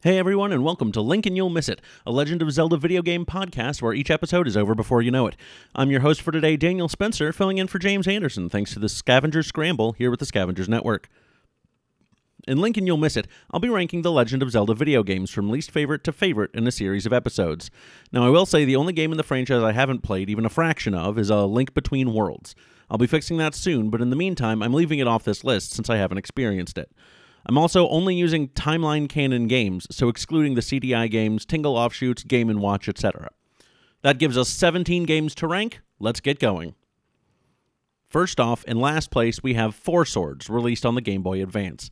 Hey everyone, and welcome to Link and You'll Miss It, a Legend of Zelda video game podcast where each episode is over before you know it. I'm your host for today, Daniel Spencer, filling in for James Anderson, thanks to the Scavenger Scramble here with the Scavengers Network. In Link and You'll Miss It, I'll be ranking the Legend of Zelda video games from least favorite to favorite in a series of episodes. Now, I will say the only game in the franchise I haven't played even a fraction of is A Link Between Worlds. I'll be fixing that soon, but in the meantime, I'm leaving it off this list since I haven't experienced it. I'm also only using timeline canon games, so excluding the CDI games, Tingle offshoots, Game & Watch, etc. That gives us 17 games to rank. Let's get going. First off, in last place, we have Four Swords, released on the Game Boy Advance.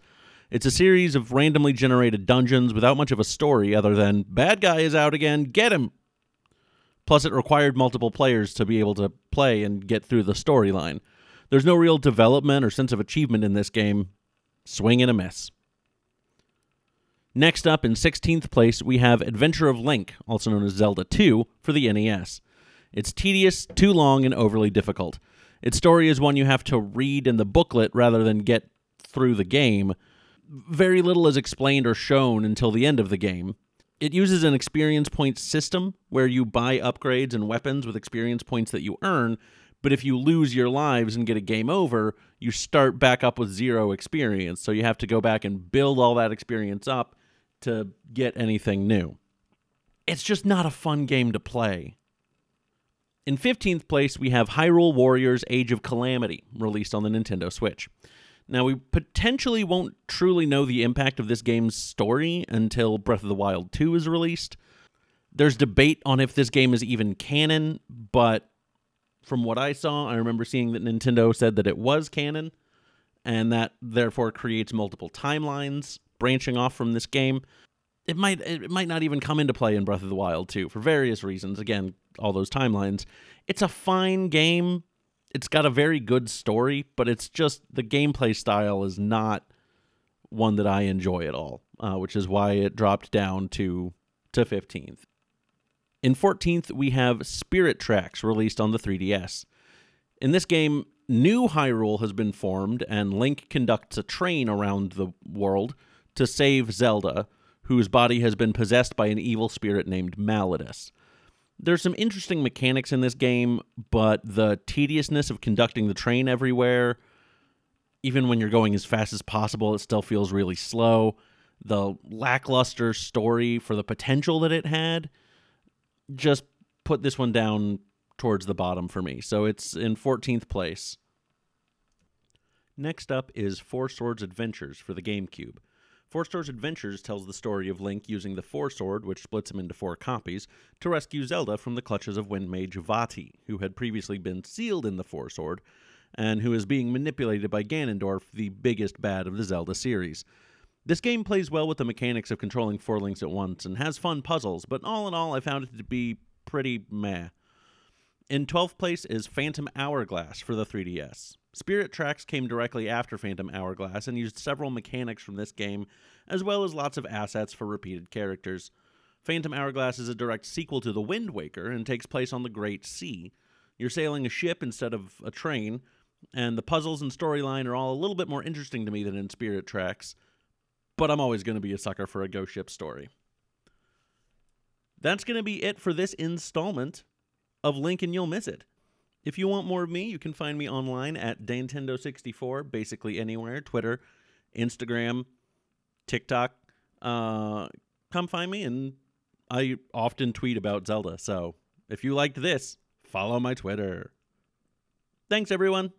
It's a series of randomly generated dungeons without much of a story other than, bad guy is out again, get him! Plus, it required multiple players to be able to play and get through the storyline. There's no real development or sense of achievement in this game, Swing and a miss. Next up, in 16th place, we have Adventure of Link, also known as Zelda 2, for the NES. It's tedious, too long, and overly difficult. Its story is one you have to read in the booklet rather than get through the game. Very little is explained or shown until the end of the game. It uses an experience points system where you buy upgrades and weapons with experience points that you earn, but if you lose your lives and get a game over, you start back up with zero experience. So you have to go back and build all that experience up to get anything new. It's just not a fun game to play. In 15th place, we have Hyrule Warriors Age of Calamity, released on the Nintendo Switch. Now, we potentially won't truly know the impact of this game's story until Breath of the Wild 2 is released. There's debate on if this game is even canon, but from what I saw, I remember seeing that Nintendo said that it was canon, and that therefore creates multiple timelines branching off from this game. It might it might not even come into play in Breath of the Wild 2 for various reasons. Again, all those timelines. It's a fine game. It's got a very good story, but it's just the gameplay style is not one that I enjoy at all, uh, which is why it dropped down to to 15th. In 14th, we have Spirit Tracks released on the 3DS. In this game, new Hyrule has been formed, and Link conducts a train around the world to save Zelda, whose body has been possessed by an evil spirit named Malladus. There's some interesting mechanics in this game, but the tediousness of conducting the train everywhere, even when you're going as fast as possible, it still feels really slow. The lackluster story for the potential that it had just put this one down towards the bottom for me. So it's in 14th place. Next up is Four Swords Adventures for the GameCube. Four Swords Adventures tells the story of Link using the Four Sword, which splits him into four copies, to rescue Zelda from the clutches of Wind Mage Vaati, who had previously been sealed in the Four Sword, and who is being manipulated by Ganondorf, the biggest bad of the Zelda series. This game plays well with the mechanics of controlling four links at once and has fun puzzles, but all in all, I found it to be pretty meh. In 12th place is Phantom Hourglass for the 3DS. Spirit Tracks came directly after Phantom Hourglass and used several mechanics from this game, as well as lots of assets for repeated characters. Phantom Hourglass is a direct sequel to The Wind Waker and takes place on the Great Sea. You're sailing a ship instead of a train, and the puzzles and storyline are all a little bit more interesting to me than in Spirit Tracks but I'm always going to be a sucker for a ghost ship story. That's going to be it for this installment of Link and You'll Miss It. If you want more of me, you can find me online at Dantendo64, basically anywhere Twitter, Instagram, TikTok. Uh, come find me, and I often tweet about Zelda. So if you liked this, follow my Twitter. Thanks, everyone.